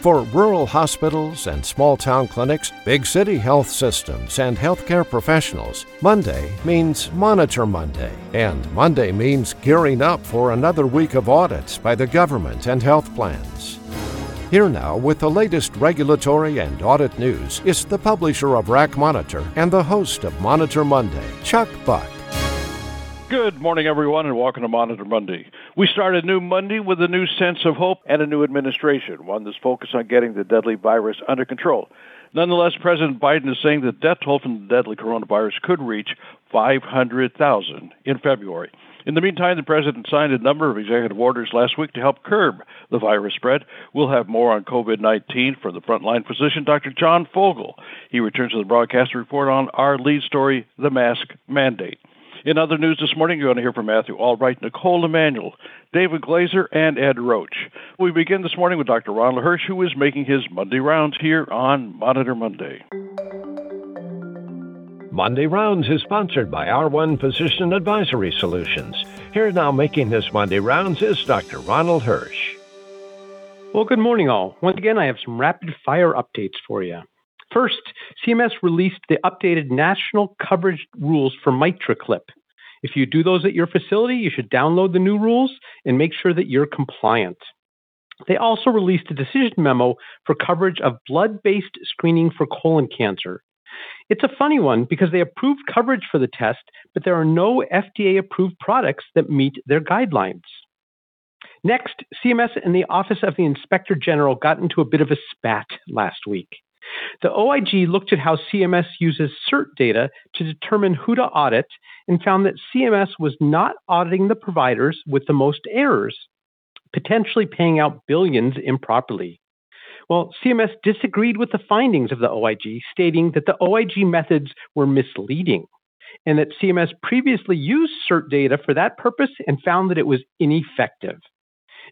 For rural hospitals and small town clinics, big city health systems, and healthcare professionals, Monday means Monitor Monday. And Monday means gearing up for another week of audits by the government and health plans. Here now with the latest regulatory and audit news is the publisher of RAC Monitor and the host of Monitor Monday, Chuck Buck. Good morning, everyone, and welcome to Monitor Monday. We start a new Monday with a new sense of hope and a new administration, one that's focused on getting the deadly virus under control. Nonetheless, President Biden is saying the death toll from the deadly coronavirus could reach 500,000 in February. In the meantime, the president signed a number of executive orders last week to help curb the virus spread. We'll have more on COVID 19 from the frontline physician, Dr. John Fogel. He returns to the broadcast to report on our lead story, the mask mandate. In other news this morning, you're going to hear from Matthew Albright, Nicole Emanuel, David Glaser, and Ed Roche. We begin this morning with Dr. Ronald Hirsch, who is making his Monday rounds here on Monitor Monday. Monday Rounds is sponsored by R1 Physician Advisory Solutions. Here now making his Monday Rounds is Dr. Ronald Hirsch. Well, good morning, all. Once again, I have some rapid fire updates for you. First, CMS released the updated national coverage rules for MitraClip. If you do those at your facility, you should download the new rules and make sure that you're compliant. They also released a decision memo for coverage of blood based screening for colon cancer. It's a funny one because they approved coverage for the test, but there are no FDA approved products that meet their guidelines. Next, CMS and the Office of the Inspector General got into a bit of a spat last week. The OIG looked at how CMS uses CERT data to determine who to audit and found that CMS was not auditing the providers with the most errors, potentially paying out billions improperly. Well, CMS disagreed with the findings of the OIG, stating that the OIG methods were misleading and that CMS previously used CERT data for that purpose and found that it was ineffective.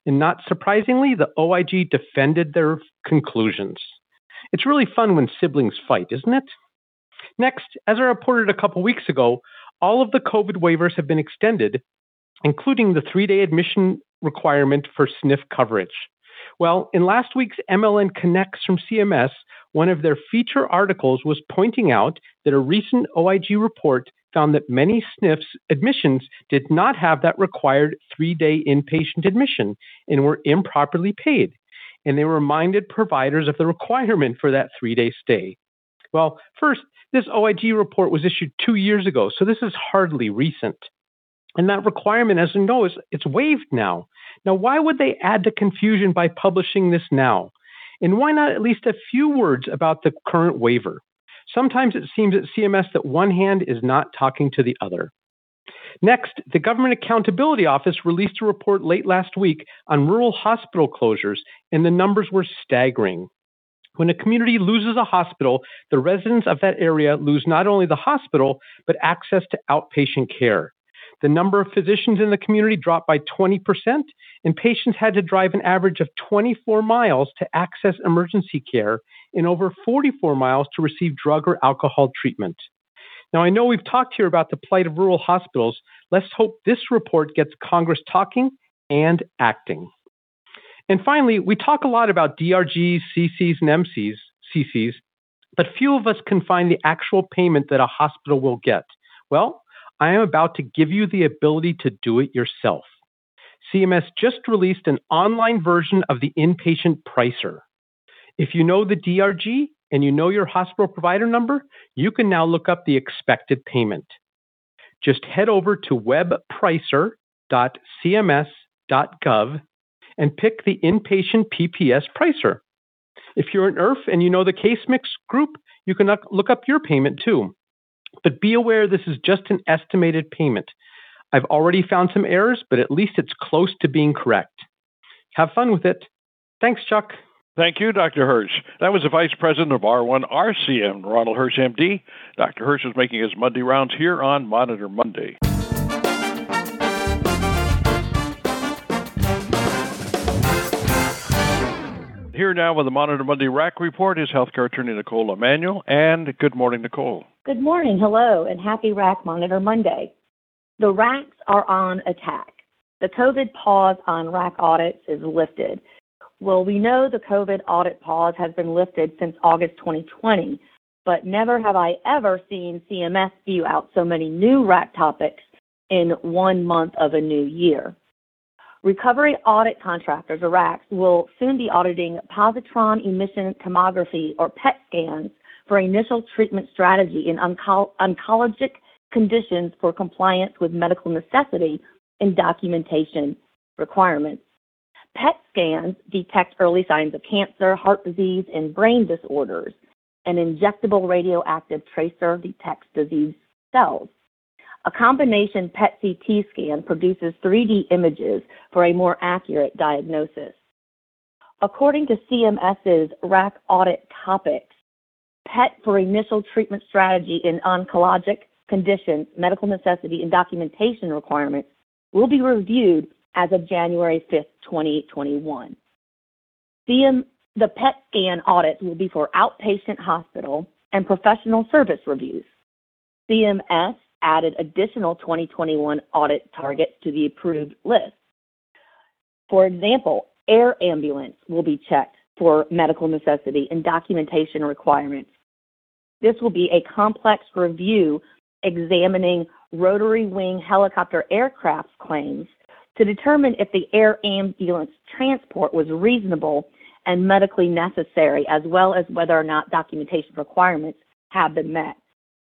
And not surprisingly, the OIG defended their conclusions. It's really fun when siblings fight, isn't it? Next, as I reported a couple weeks ago, all of the COVID waivers have been extended, including the three day admission requirement for SNF coverage. Well, in last week's MLN Connects from CMS, one of their feature articles was pointing out that a recent OIG report found that many SNFs admissions did not have that required three day inpatient admission and were improperly paid and they reminded providers of the requirement for that three day stay. Well, first, this OIG report was issued two years ago, so this is hardly recent. And that requirement, as you know, is it's waived now. Now, why would they add to confusion by publishing this now? And why not at least a few words about the current waiver? Sometimes it seems at CMS that one hand is not talking to the other. Next, the Government Accountability Office released a report late last week on rural hospital closures, and the numbers were staggering. When a community loses a hospital, the residents of that area lose not only the hospital, but access to outpatient care. The number of physicians in the community dropped by 20%, and patients had to drive an average of 24 miles to access emergency care and over 44 miles to receive drug or alcohol treatment. Now, I know we've talked here about the plight of rural hospitals. Let's hope this report gets Congress talking and acting. And finally, we talk a lot about DRGs, CCs, and MCs, CCs, but few of us can find the actual payment that a hospital will get. Well, I am about to give you the ability to do it yourself. CMS just released an online version of the inpatient pricer. If you know the DRG, and you know your hospital provider number, you can now look up the expected payment. Just head over to webpricer.cms.gov and pick the inpatient PPS pricer. If you're an IRF and you know the case mix group, you can look up your payment too. But be aware this is just an estimated payment. I've already found some errors, but at least it's close to being correct. Have fun with it. Thanks, Chuck. Thank you, Dr. Hirsch. That was the Vice President of R1 RCM, Ronald Hirsch, MD. Dr. Hirsch is making his Monday rounds here on Monitor Monday. Here now with the Monitor Monday RAC report is healthcare attorney Nicole Emanuel. And good morning, Nicole. Good morning. Hello, and happy RAC Monitor Monday. The RACs are on attack. The COVID pause on RAC audits is lifted. Well, we know the COVID audit pause has been lifted since August 2020, but never have I ever seen CMS spew out so many new RAC topics in one month of a new year. Recovery audit contractors, or RACs, will soon be auditing positron emission tomography, or PET scans, for initial treatment strategy in onco- oncologic conditions for compliance with medical necessity and documentation requirements. PET scans detect early signs of cancer, heart disease, and brain disorders. An injectable radioactive tracer detects disease cells. A combination PET CT scan produces 3D images for a more accurate diagnosis. According to CMS's RAC audit topics, PET for initial treatment strategy in oncologic conditions, medical necessity, and documentation requirements will be reviewed as of January 5th, 2021. CM, um, the PET scan audits will be for outpatient hospital and professional service reviews. CMS added additional 2021 audit targets to the approved list. For example, air ambulance will be checked for medical necessity and documentation requirements. This will be a complex review examining rotary wing helicopter aircraft claims to determine if the air ambulance transport was reasonable and medically necessary, as well as whether or not documentation requirements have been met.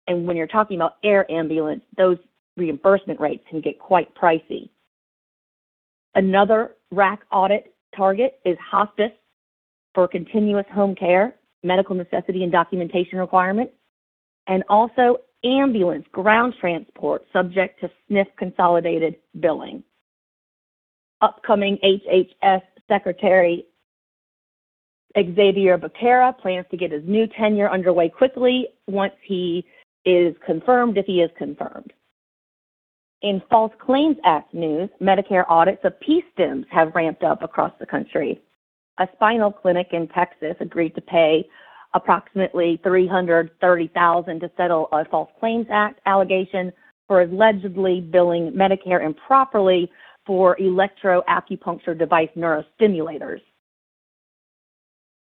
And when you're talking about air ambulance, those reimbursement rates can get quite pricey. Another RAC audit target is hospice for continuous home care, medical necessity and documentation requirements, and also ambulance ground transport subject to SNF consolidated billing. Upcoming HHS Secretary Xavier Becerra plans to get his new tenure underway quickly once he is confirmed, if he is confirmed. In False Claims Act news, Medicare audits of P-STIMs have ramped up across the country. A spinal clinic in Texas agreed to pay approximately $330,000 to settle a False Claims Act allegation for allegedly billing Medicare improperly for electroacupuncture device neurostimulators.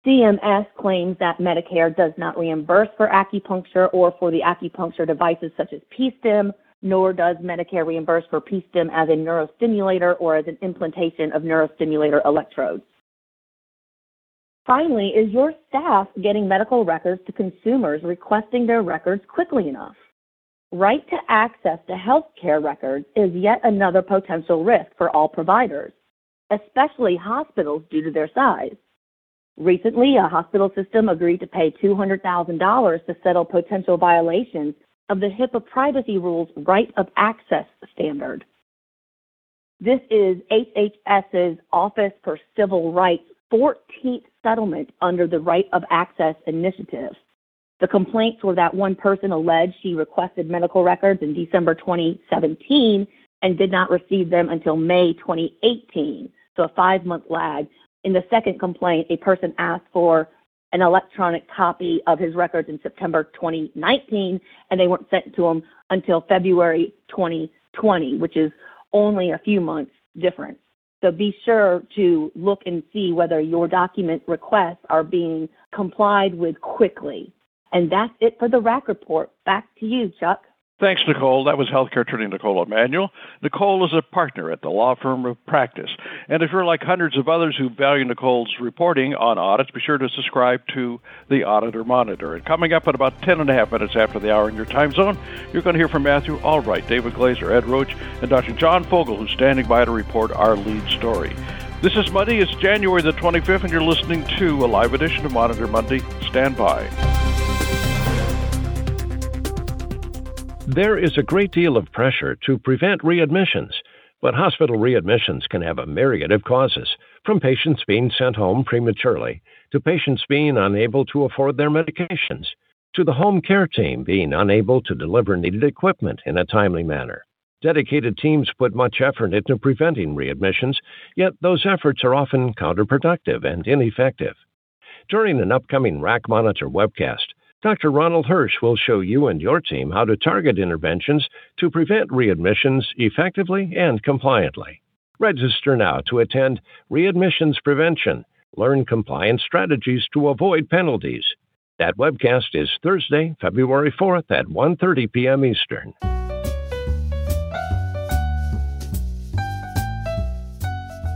CMS claims that Medicare does not reimburse for acupuncture or for the acupuncture devices such as P-STIM, nor does Medicare reimburse for P-STIM as a neurostimulator or as an implantation of neurostimulator electrodes. Finally, is your staff getting medical records to consumers requesting their records quickly enough? Right to access to healthcare records is yet another potential risk for all providers, especially hospitals due to their size. Recently, a hospital system agreed to pay $200,000 to settle potential violations of the HIPAA privacy rules right of access standard. This is HHS's Office for Civil Rights 14th settlement under the Right of Access Initiative. The complaints were that one person alleged she requested medical records in December 2017 and did not receive them until May 2018, so a five month lag. In the second complaint, a person asked for an electronic copy of his records in September 2019, and they weren't sent to him until February 2020, which is only a few months difference. So be sure to look and see whether your document requests are being complied with quickly. And that's it for the RAC report. Back to you, Chuck. Thanks, Nicole. That was healthcare attorney Nicole Emanuel. Nicole is a partner at the law firm of Practus. And if you're like hundreds of others who value Nicole's reporting on audits, be sure to subscribe to the Auditor Monitor. And coming up at about 10 and a half minutes after the hour in your time zone, you're going to hear from Matthew Albright, David Glaser, Ed Roche, and Dr. John Fogel, who's standing by to report our lead story. This is Monday. It's January the 25th, and you're listening to a live edition of Monitor Monday. Stand by. There is a great deal of pressure to prevent readmissions, but hospital readmissions can have a myriad of causes, from patients being sent home prematurely, to patients being unable to afford their medications, to the home care team being unable to deliver needed equipment in a timely manner. Dedicated teams put much effort into preventing readmissions, yet those efforts are often counterproductive and ineffective. During an upcoming RAC Monitor webcast, Dr. Ronald Hirsch will show you and your team how to target interventions to prevent readmissions effectively and compliantly. Register now to attend Readmissions Prevention. Learn compliance strategies to avoid penalties. That webcast is Thursday, February 4th at 1:30 p.m. Eastern.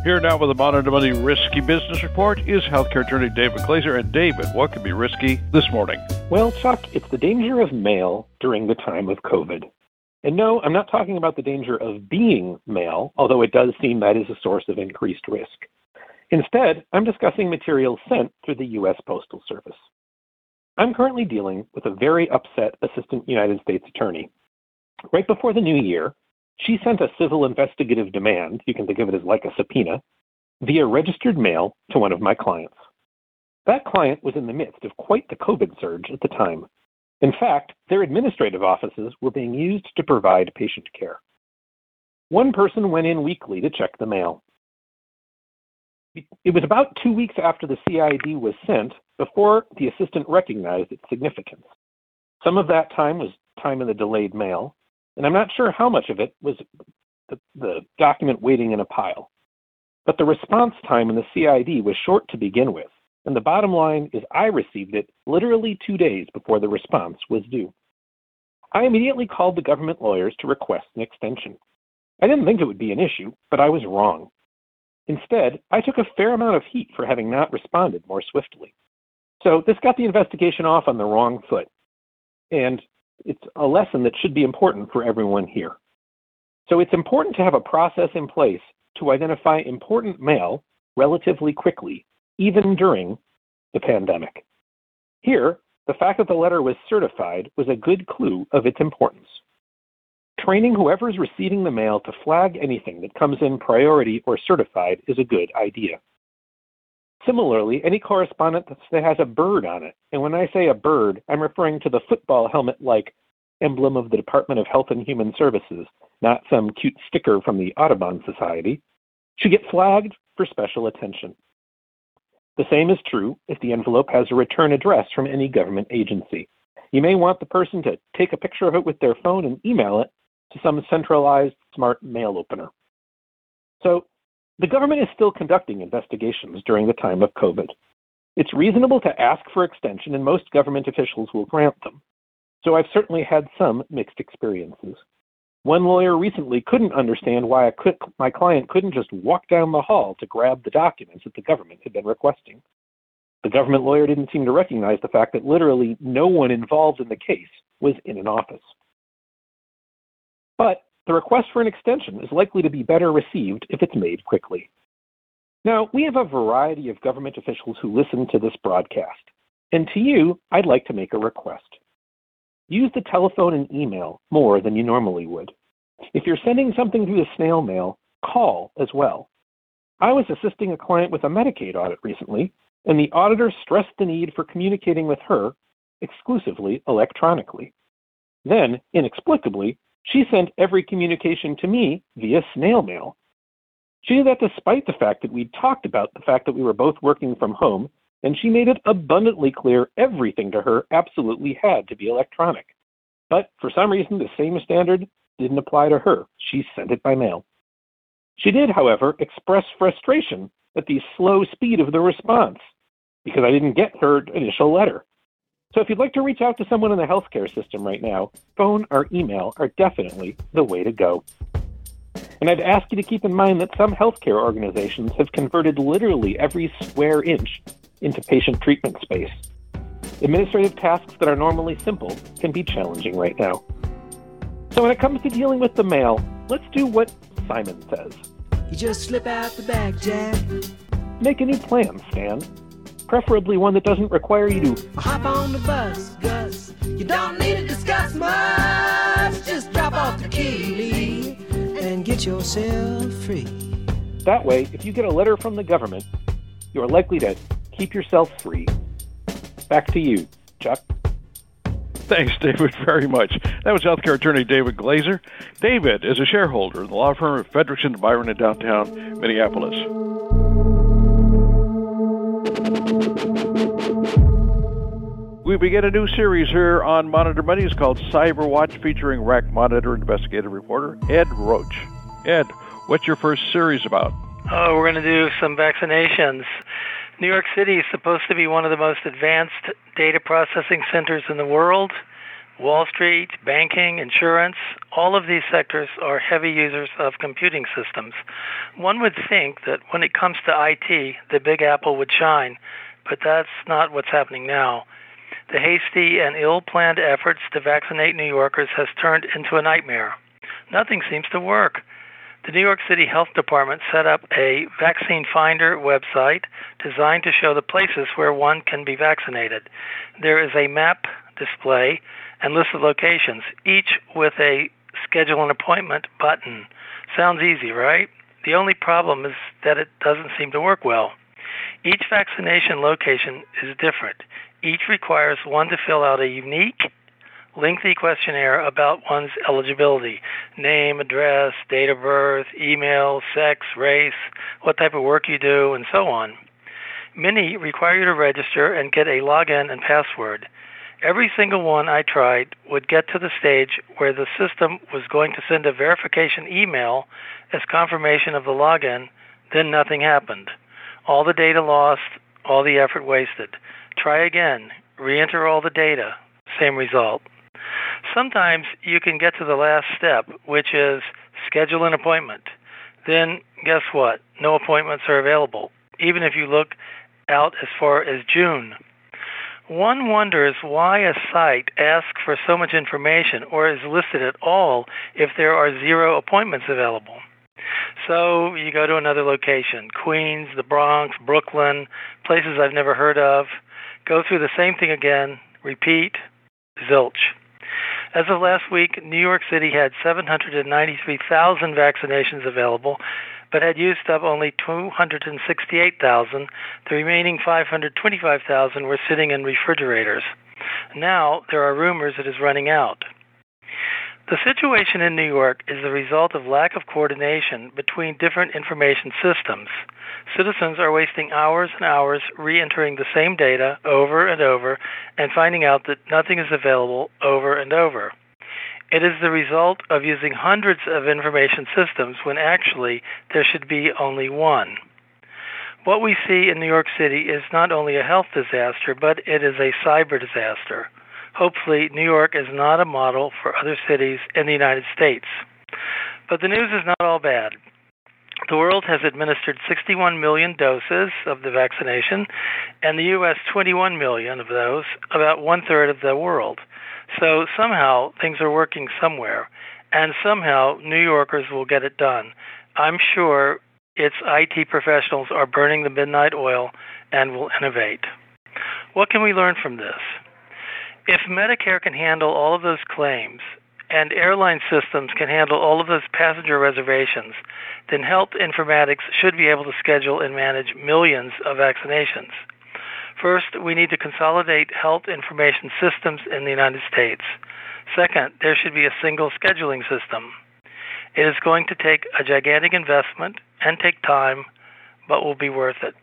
Here now with the Monitor Money Risky Business Report is healthcare attorney David Glaser. And David, what could be risky this morning? Well, Chuck, it's the danger of mail during the time of COVID. And no, I'm not talking about the danger of being male, although it does seem that is a source of increased risk. Instead, I'm discussing materials sent through the U.S. Postal Service. I'm currently dealing with a very upset Assistant United States Attorney. Right before the new year, she sent a civil investigative demand, you can think of it as like a subpoena, via registered mail to one of my clients. That client was in the midst of quite the COVID surge at the time. In fact, their administrative offices were being used to provide patient care. One person went in weekly to check the mail. It was about two weeks after the CID was sent before the assistant recognized its significance. Some of that time was time in the delayed mail, and I'm not sure how much of it was the, the document waiting in a pile. But the response time in the CID was short to begin with, and the bottom line is I received it literally two days before the response was due. I immediately called the government lawyers to request an extension. I didn't think it would be an issue, but I was wrong. Instead, I took a fair amount of heat for having not responded more swiftly. So this got the investigation off on the wrong foot. And it's a lesson that should be important for everyone here. So it's important to have a process in place to identify important mail relatively quickly, even during the pandemic. Here, the fact that the letter was certified was a good clue of its importance. Training whoever is receiving the mail to flag anything that comes in priority or certified is a good idea. Similarly, any correspondence that has a bird on it, and when I say a bird, I'm referring to the football helmet like emblem of the Department of Health and Human Services, not some cute sticker from the Audubon Society, should get flagged for special attention. The same is true if the envelope has a return address from any government agency. You may want the person to take a picture of it with their phone and email it to some centralized smart mail opener. So the government is still conducting investigations during the time of COVID. It's reasonable to ask for extension, and most government officials will grant them. So I've certainly had some mixed experiences. One lawyer recently couldn't understand why could, my client couldn't just walk down the hall to grab the documents that the government had been requesting. The government lawyer didn't seem to recognize the fact that literally no one involved in the case was in an office. But the request for an extension is likely to be better received if it's made quickly. Now, we have a variety of government officials who listen to this broadcast, and to you, I'd like to make a request. Use the telephone and email more than you normally would. If you're sending something through the snail mail, call as well. I was assisting a client with a Medicaid audit recently, and the auditor stressed the need for communicating with her exclusively electronically. Then, inexplicably, she sent every communication to me via snail mail. She did that despite the fact that we'd talked about the fact that we were both working from home, and she made it abundantly clear everything to her absolutely had to be electronic. But for some reason, the same standard didn't apply to her. She sent it by mail. She did, however, express frustration at the slow speed of the response because I didn't get her initial letter. So if you'd like to reach out to someone in the healthcare system right now, phone or email are definitely the way to go. And I'd ask you to keep in mind that some healthcare organizations have converted literally every square inch into patient treatment space. Administrative tasks that are normally simple can be challenging right now. So when it comes to dealing with the mail, let's do what Simon says. You just slip out the back, Jack. Make a new plan, Stan preferably one that doesn't require you to hop on the bus, Gus. You don't need to discuss much. Just drop off the key and get yourself free. That way, if you get a letter from the government, you are likely to keep yourself free. Back to you, Chuck. Thanks, David, very much. That was healthcare attorney David Glaser. David is a shareholder in the law firm of Fredrikson Byron in downtown Minneapolis. We begin a new series here on Monitor Monday. It's called Cyber Watch, featuring RAC Monitor investigative reporter Ed Roche. Ed, what's your first series about? Oh, we're going to do some vaccinations. New York City is supposed to be one of the most advanced data processing centers in the world. Wall Street, banking, insurance, all of these sectors are heavy users of computing systems. One would think that when it comes to IT, the Big Apple would shine, but that's not what's happening now. The hasty and ill planned efforts to vaccinate New Yorkers has turned into a nightmare. Nothing seems to work. The New York City Health Department set up a vaccine finder website designed to show the places where one can be vaccinated. There is a map display and list of locations, each with a schedule an appointment button. Sounds easy, right? The only problem is that it doesn't seem to work well. Each vaccination location is different. Each requires one to fill out a unique, lengthy questionnaire about one's eligibility name, address, date of birth, email, sex, race, what type of work you do, and so on. Many require you to register and get a login and password. Every single one I tried would get to the stage where the system was going to send a verification email as confirmation of the login, then nothing happened. All the data lost, all the effort wasted. Try again, re enter all the data, same result. Sometimes you can get to the last step, which is schedule an appointment. Then, guess what? No appointments are available, even if you look out as far as June. One wonders why a site asks for so much information or is listed at all if there are zero appointments available. So you go to another location Queens, the Bronx, Brooklyn, places I've never heard of. Go through the same thing again, repeat, zilch. As of last week, New York City had 793,000 vaccinations available, but had used up only 268,000. The remaining 525,000 were sitting in refrigerators. Now there are rumors it is running out. The situation in New York is the result of lack of coordination between different information systems. Citizens are wasting hours and hours re entering the same data over and over and finding out that nothing is available over and over. It is the result of using hundreds of information systems when actually there should be only one. What we see in New York City is not only a health disaster, but it is a cyber disaster. Hopefully, New York is not a model for other cities in the United States. But the news is not all bad. The world has administered 61 million doses of the vaccination, and the U.S. 21 million of those, about one third of the world. So somehow things are working somewhere, and somehow New Yorkers will get it done. I'm sure its IT professionals are burning the midnight oil and will innovate. What can we learn from this? If Medicare can handle all of those claims and airline systems can handle all of those passenger reservations, then health informatics should be able to schedule and manage millions of vaccinations. First, we need to consolidate health information systems in the United States. Second, there should be a single scheduling system. It is going to take a gigantic investment and take time, but will be worth it.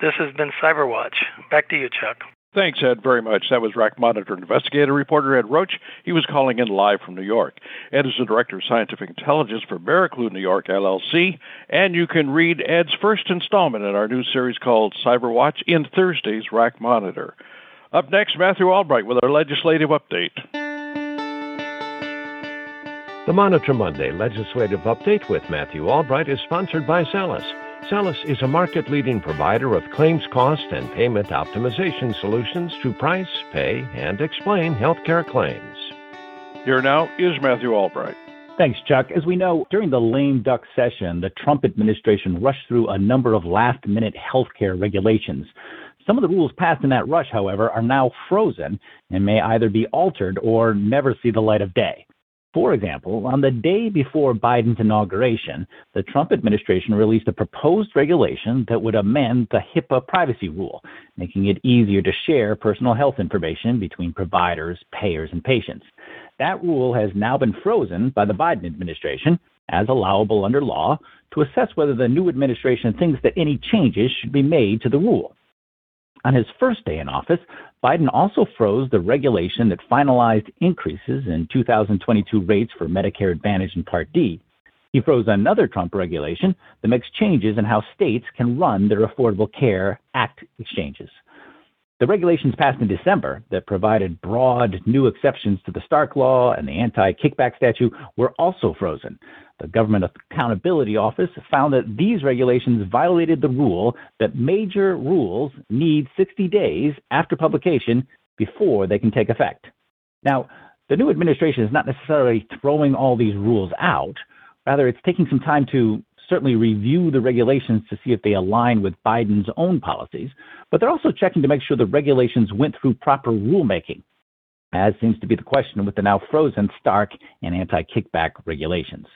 This has been Cyberwatch. Back to you, Chuck. Thanks, Ed, very much. That was RAC Monitor investigator reporter Ed Roche. He was calling in live from New York. Ed is the Director of Scientific Intelligence for Barraclough, New York, LLC. And you can read Ed's first installment in our new series called Cyberwatch in Thursday's RAC Monitor. Up next, Matthew Albright with our legislative update. The Monitor Monday Legislative Update with Matthew Albright is sponsored by Zelis. Zelis is a market leading provider of claims cost and payment optimization solutions to price, pay, and explain healthcare claims. Here now is Matthew Albright. Thanks, Chuck. As we know, during the lame duck session, the Trump administration rushed through a number of last minute healthcare regulations. Some of the rules passed in that rush, however, are now frozen and may either be altered or never see the light of day. For example, on the day before Biden's inauguration, the Trump administration released a proposed regulation that would amend the HIPAA privacy rule, making it easier to share personal health information between providers, payers, and patients. That rule has now been frozen by the Biden administration as allowable under law to assess whether the new administration thinks that any changes should be made to the rule. On his first day in office, Biden also froze the regulation that finalized increases in 2022 rates for Medicare Advantage and Part D. He froze another Trump regulation that makes changes in how states can run their Affordable Care Act exchanges. The regulations passed in December that provided broad new exceptions to the Stark Law and the anti kickback statute were also frozen. The Government Accountability Office found that these regulations violated the rule that major rules need 60 days after publication before they can take effect. Now, the new administration is not necessarily throwing all these rules out. Rather, it's taking some time to certainly review the regulations to see if they align with Biden's own policies, but they're also checking to make sure the regulations went through proper rulemaking, as seems to be the question with the now frozen Stark and anti kickback regulations.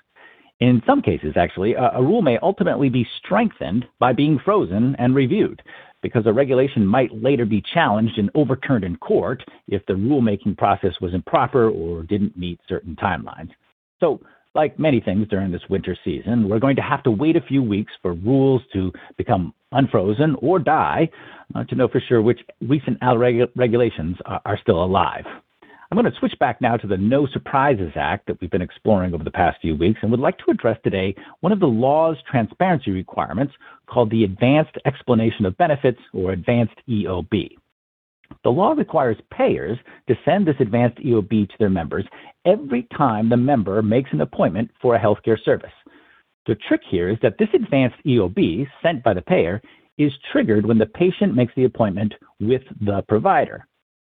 In some cases, actually, a, a rule may ultimately be strengthened by being frozen and reviewed, because a regulation might later be challenged and overturned in court if the rulemaking process was improper or didn't meet certain timelines. So, like many things during this winter season, we're going to have to wait a few weeks for rules to become unfrozen or die uh, to know for sure which recent regu- regulations are, are still alive. I'm going to switch back now to the No Surprises Act that we've been exploring over the past few weeks and would like to address today one of the law's transparency requirements called the Advanced Explanation of Benefits, or Advanced EOB. The law requires payers to send this advanced EOB to their members every time the member makes an appointment for a healthcare service. The trick here is that this advanced EOB sent by the payer is triggered when the patient makes the appointment with the provider.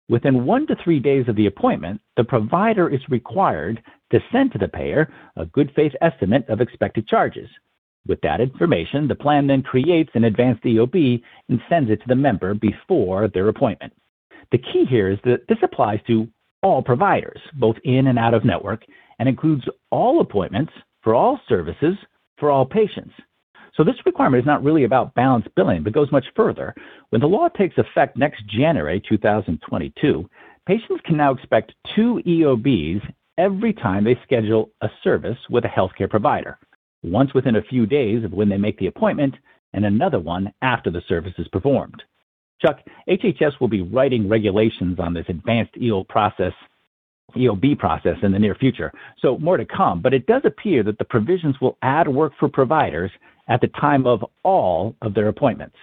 Within one to three days of the appointment, the provider is required to send to the payer a good faith estimate of expected charges. With that information, the plan then creates an advanced EOB and sends it to the member before their appointment. The key here is that this applies to all providers, both in and out of network, and includes all appointments for all services for all patients. So this requirement is not really about balanced billing, but goes much further. When the law takes effect next January 2022, patients can now expect two EOBs every time they schedule a service with a healthcare provider, once within a few days of when they make the appointment, and another one after the service is performed. Chuck, HHS will be writing regulations on this advanced EO process EOB process in the near future. So more to come, but it does appear that the provisions will add work for providers at the time of all of their appointments.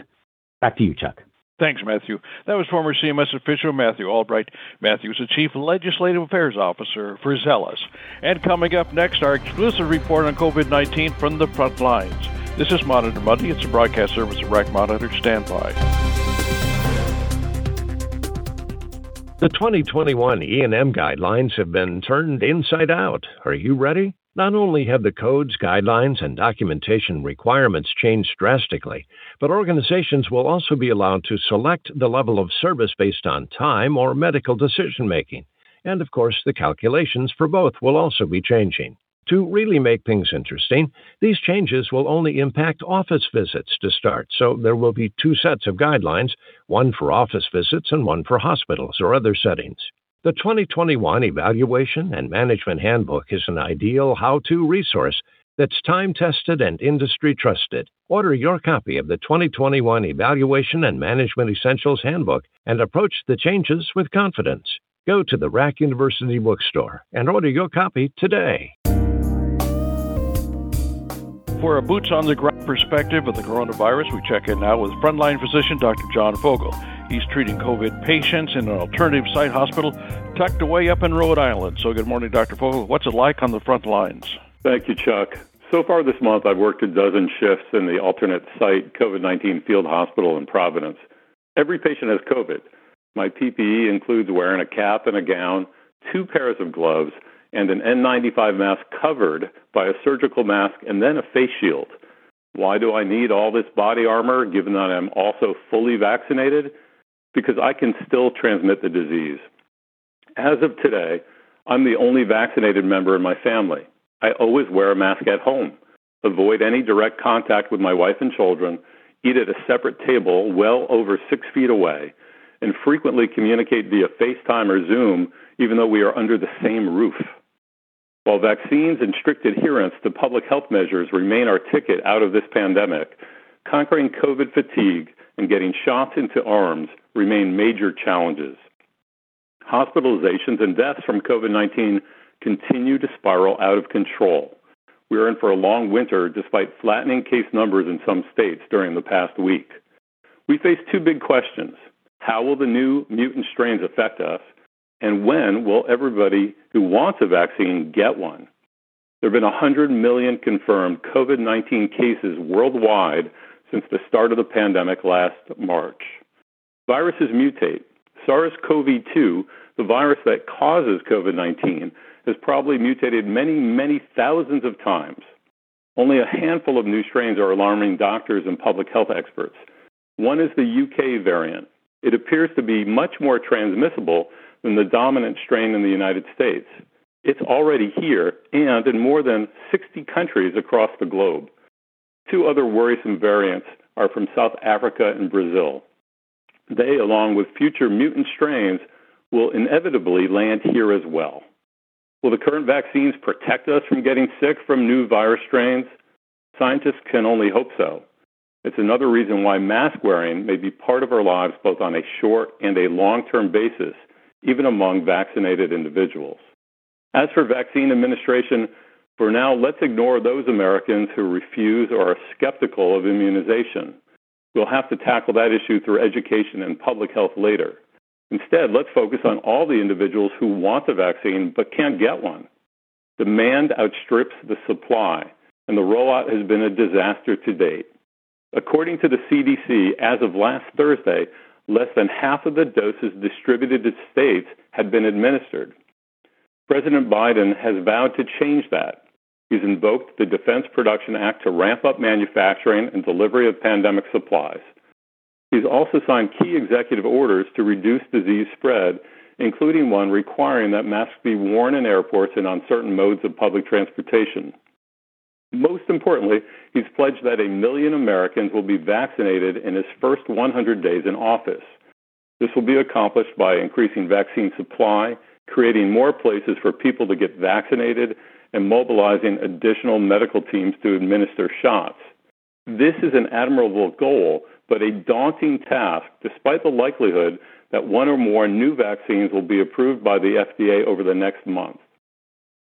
Back to you, Chuck. Thanks, Matthew. That was former CMS official Matthew Albright. Matthew is the Chief Legislative Affairs Officer for Zelis. And coming up next, our exclusive report on COVID 19 from the front lines. This is Monitor Monday. It's a broadcast service of RAC Monitor. Stand by. The 2021 E&M guidelines have been turned inside out. Are you ready? Not only have the codes, guidelines, and documentation requirements changed drastically, but organizations will also be allowed to select the level of service based on time or medical decision making. And of course, the calculations for both will also be changing. To really make things interesting, these changes will only impact office visits to start, so there will be two sets of guidelines one for office visits and one for hospitals or other settings. The 2021 Evaluation and Management Handbook is an ideal how to resource that's time tested and industry trusted. Order your copy of the 2021 Evaluation and Management Essentials Handbook and approach the changes with confidence. Go to the Rack University bookstore and order your copy today. For a boots on the ground perspective of the coronavirus, we check in now with frontline physician Dr. John Fogel. He's treating COVID patients in an alternative site hospital tucked away up in Rhode Island. So, good morning, Dr. Fogel. What's it like on the front lines? Thank you, Chuck. So far this month, I've worked a dozen shifts in the alternate site COVID 19 field hospital in Providence. Every patient has COVID. My PPE includes wearing a cap and a gown, two pairs of gloves, and an N95 mask covered by a surgical mask and then a face shield. Why do I need all this body armor given that I'm also fully vaccinated? Because I can still transmit the disease. As of today, I'm the only vaccinated member in my family. I always wear a mask at home, avoid any direct contact with my wife and children, eat at a separate table well over six feet away, and frequently communicate via FaceTime or Zoom, even though we are under the same roof. While vaccines and strict adherence to public health measures remain our ticket out of this pandemic, conquering COVID fatigue and getting shots into arms remain major challenges. Hospitalizations and deaths from COVID 19 continue to spiral out of control. We are in for a long winter despite flattening case numbers in some states during the past week. We face two big questions. How will the new mutant strains affect us? And when will everybody who wants a vaccine get one? There have been 100 million confirmed COVID 19 cases worldwide since the start of the pandemic last March. Viruses mutate. SARS CoV 2, the virus that causes COVID 19, has probably mutated many, many thousands of times. Only a handful of new strains are alarming doctors and public health experts. One is the UK variant. It appears to be much more transmissible than the dominant strain in the United States. It's already here and in more than 60 countries across the globe. Two other worrisome variants are from South Africa and Brazil. They, along with future mutant strains, will inevitably land here as well. Will the current vaccines protect us from getting sick from new virus strains? Scientists can only hope so. It's another reason why mask wearing may be part of our lives both on a short and a long term basis, even among vaccinated individuals. As for vaccine administration, for now, let's ignore those Americans who refuse or are skeptical of immunization. We'll have to tackle that issue through education and public health later. Instead, let's focus on all the individuals who want the vaccine but can't get one. Demand outstrips the supply, and the rollout has been a disaster to date. According to the CDC, as of last Thursday, less than half of the doses distributed to states had been administered. President Biden has vowed to change that. He's invoked the Defense Production Act to ramp up manufacturing and delivery of pandemic supplies. He's also signed key executive orders to reduce disease spread, including one requiring that masks be worn in airports and on certain modes of public transportation. Most importantly, he's pledged that a million Americans will be vaccinated in his first 100 days in office. This will be accomplished by increasing vaccine supply, creating more places for people to get vaccinated, and mobilizing additional medical teams to administer shots. This is an admirable goal, but a daunting task, despite the likelihood that one or more new vaccines will be approved by the FDA over the next month.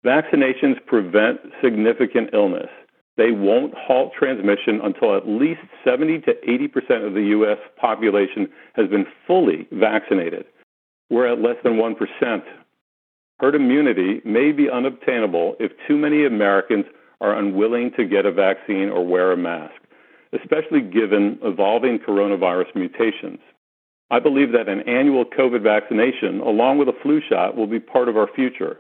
Vaccinations prevent significant illness. They won't halt transmission until at least 70 to 80% of the U.S. population has been fully vaccinated. We're at less than 1%. Herd immunity may be unobtainable if too many Americans are unwilling to get a vaccine or wear a mask, especially given evolving coronavirus mutations. I believe that an annual COVID vaccination, along with a flu shot, will be part of our future.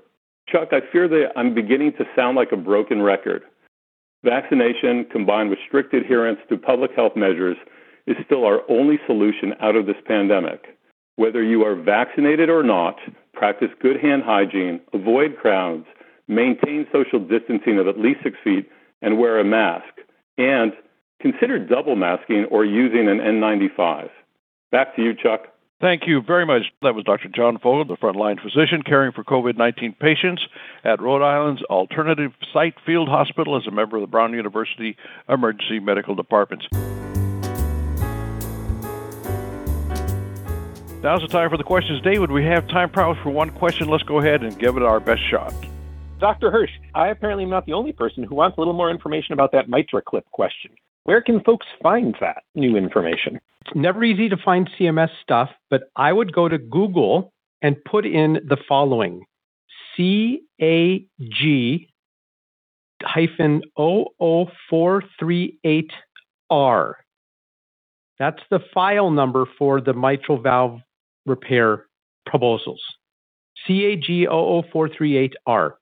Chuck, I fear that I'm beginning to sound like a broken record. Vaccination combined with strict adherence to public health measures is still our only solution out of this pandemic. Whether you are vaccinated or not, practice good hand hygiene, avoid crowds, maintain social distancing of at least six feet, and wear a mask. And consider double masking or using an N95. Back to you, Chuck. Thank you very much. That was Dr. John Fogel, the frontline physician caring for COVID 19 patients at Rhode Island's Alternative Site Field Hospital as a member of the Brown University Emergency Medical Departments. Now's the time for the questions. David, we have time probably for one question. Let's go ahead and give it our best shot. Dr. Hirsch, I apparently am not the only person who wants a little more information about that MitraClip question. Where can folks find that new information? It's never easy to find CMS stuff, but I would go to Google and put in the following CAG hyphen 00438R. That's the file number for the mitral valve repair proposals. CAG 00438R.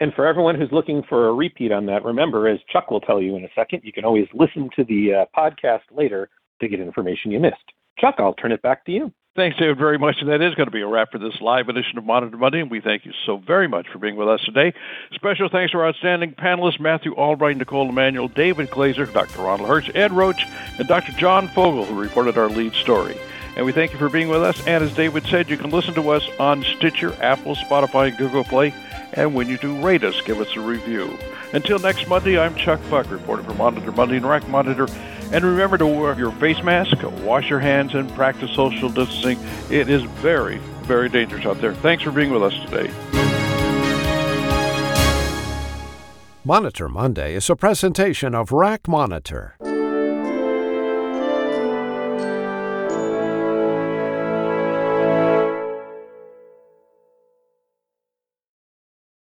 And for everyone who's looking for a repeat on that, remember, as Chuck will tell you in a second, you can always listen to the uh, podcast later to get information you missed. Chuck, I'll turn it back to you. Thanks, David, very much. And that is going to be a wrap for this live edition of Monitor Monday. And we thank you so very much for being with us today. Special thanks to our outstanding panelists Matthew Albright, Nicole Emanuel, David Glaser, Dr. Ronald Hirsch, Ed Roche, and Dr. John Fogel, who reported our lead story. And we thank you for being with us. And as David said, you can listen to us on Stitcher, Apple, Spotify, Google Play. And when you do rate us, give us a review. Until next Monday, I'm Chuck Buck, reporting for Monitor Monday and RAC Monitor. And remember to wear your face mask, wash your hands, and practice social distancing. It is very, very dangerous out there. Thanks for being with us today. Monitor Monday is a presentation of RAC Monitor.